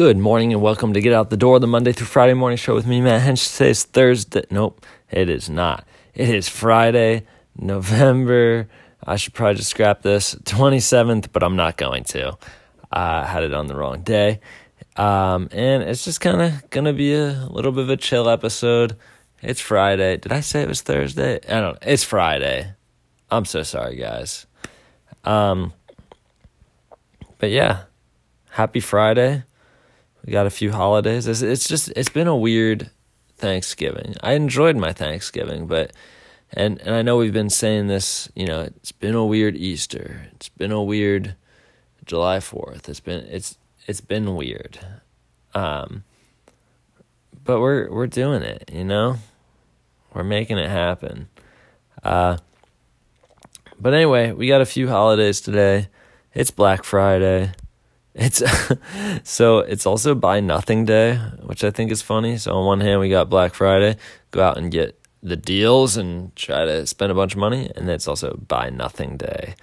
Good morning and welcome to Get Out the Door, the Monday through Friday morning show with me, Matt Hench. Today is Thursday. Nope, it is not. It is Friday, November. I should probably just scrap this 27th, but I'm not going to. I had it on the wrong day. Um, and it's just kind of going to be a little bit of a chill episode. It's Friday. Did I say it was Thursday? I don't know. It's Friday. I'm so sorry, guys. Um, but yeah, happy Friday. We got a few holidays. It's, it's just it's been a weird Thanksgiving. I enjoyed my Thanksgiving, but and and I know we've been saying this, you know, it's been a weird Easter. It's been a weird July 4th. It's been it's it's been weird. Um but we're we're doing it, you know? We're making it happen. Uh but anyway, we got a few holidays today. It's Black Friday. It's so it's also buy nothing day, which I think is funny. So on one hand, we got Black Friday, go out and get the deals and try to spend a bunch of money, and it's also buy nothing day.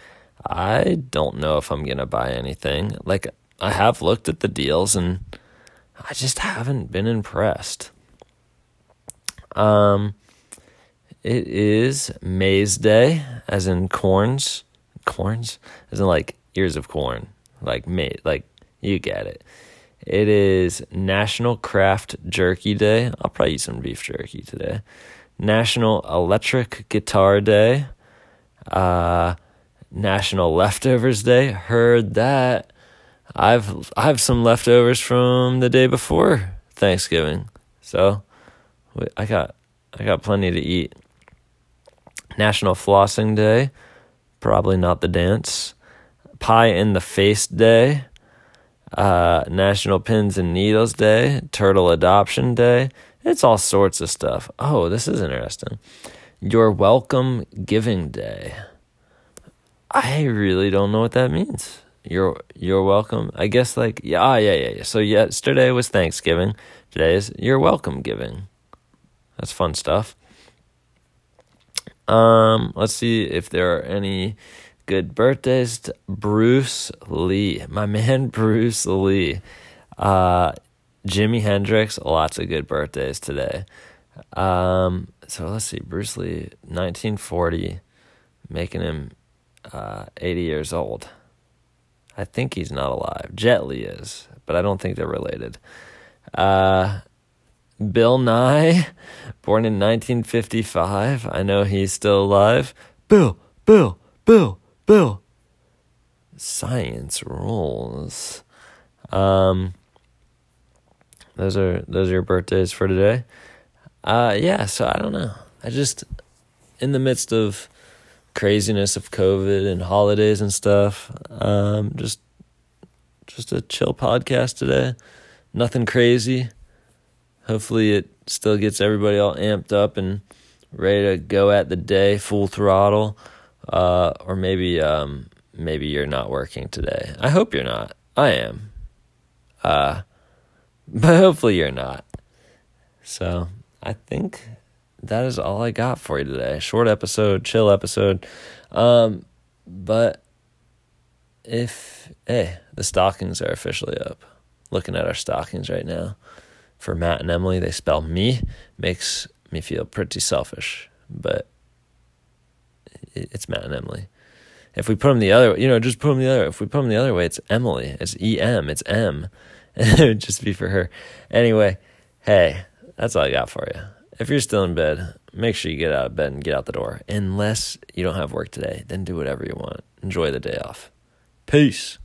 I don't know if I'm gonna buy anything. Like I have looked at the deals and I just haven't been impressed. Um, it is maize day, as in corns, corns, as in like ears of corn like me, like you get it. It is National Craft Jerky Day. I'll probably eat some beef jerky today. National Electric Guitar Day. Uh, National Leftovers Day. Heard that. I've I have some leftovers from the day before Thanksgiving, so I got I got plenty to eat. National Flossing Day. Probably not the dance. Pie in the Face Day, uh, National Pins and Needles Day, Turtle Adoption Day. It's all sorts of stuff. Oh, this is interesting. Your Welcome Giving Day. I really don't know what that means. You're you're welcome. I guess like yeah, ah, yeah, yeah, yeah. So yesterday was Thanksgiving. Today is your welcome giving. That's fun stuff. Um, let's see if there are any good birthdays to Bruce Lee, my man Bruce Lee. Uh, Jimi Hendrix, lots of good birthdays today. Um, so let's see, Bruce Lee, 1940, making him uh, 80 years old. I think he's not alive. Jet Li is, but I don't think they're related. Uh, Bill Nye, born in 1955. I know he's still alive. Bill, Bill. Science rules. Um, those are those are your birthdays for today. Uh, yeah. So I don't know. I just in the midst of craziness of COVID and holidays and stuff. Um, just just a chill podcast today. Nothing crazy. Hopefully, it still gets everybody all amped up and ready to go at the day full throttle uh, or maybe um, maybe you're not working today. I hope you're not. I am. Uh, but hopefully you're not. So I think that is all I got for you today. Short episode, chill episode. Um, but if hey, the stockings are officially up. Looking at our stockings right now for Matt and Emily, they spell me makes me feel pretty selfish, but it's Matt and Emily. If we put them the other, way you know, just put them the other. If we put them the other way, it's Emily. It's E M. It's M. it would just be for her. Anyway, hey, that's all I got for you. If you're still in bed, make sure you get out of bed and get out the door. Unless you don't have work today, then do whatever you want. Enjoy the day off. Peace.